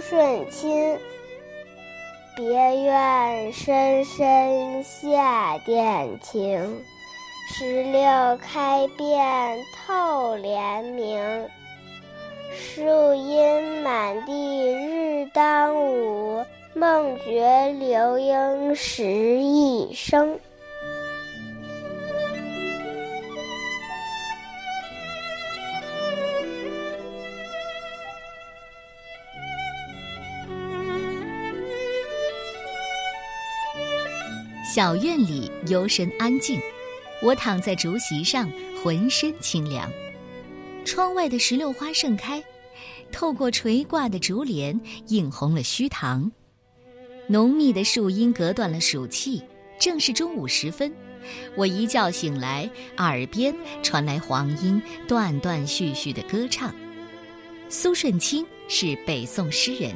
顺亲。别院深深下殿情，石榴开遍透帘明。树阴满地日当午，梦觉流莺时一声。小院里幽深安静，我躺在竹席上，浑身清凉。窗外的石榴花盛开，透过垂挂的竹帘，映红了虚堂。浓密的树荫隔断了暑气，正是中午时分。我一觉醒来，耳边传来黄莺断断续续的歌唱。苏舜钦是北宋诗人，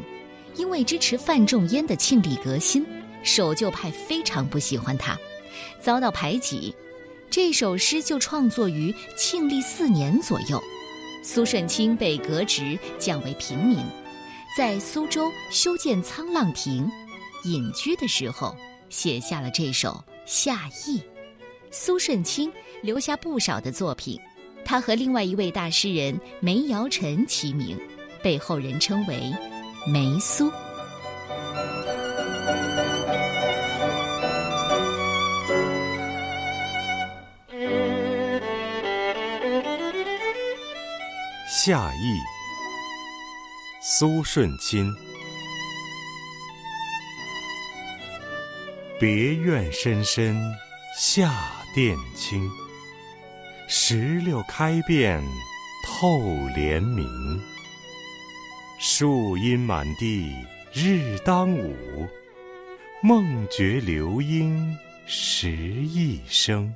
因为支持范仲淹的庆历革新。守旧派非常不喜欢他，遭到排挤。这首诗就创作于庆历四年左右。苏舜钦被革职，降为平民，在苏州修建沧浪亭，隐居的时候写下了这首《夏意》。苏舜钦留下不少的作品，他和另外一位大诗人梅尧臣齐名，被后人称为“梅苏”。夏意，苏舜钦。别院深深夏殿清，石榴开遍透帘明。树阴满地日当午，梦觉流莺时一声。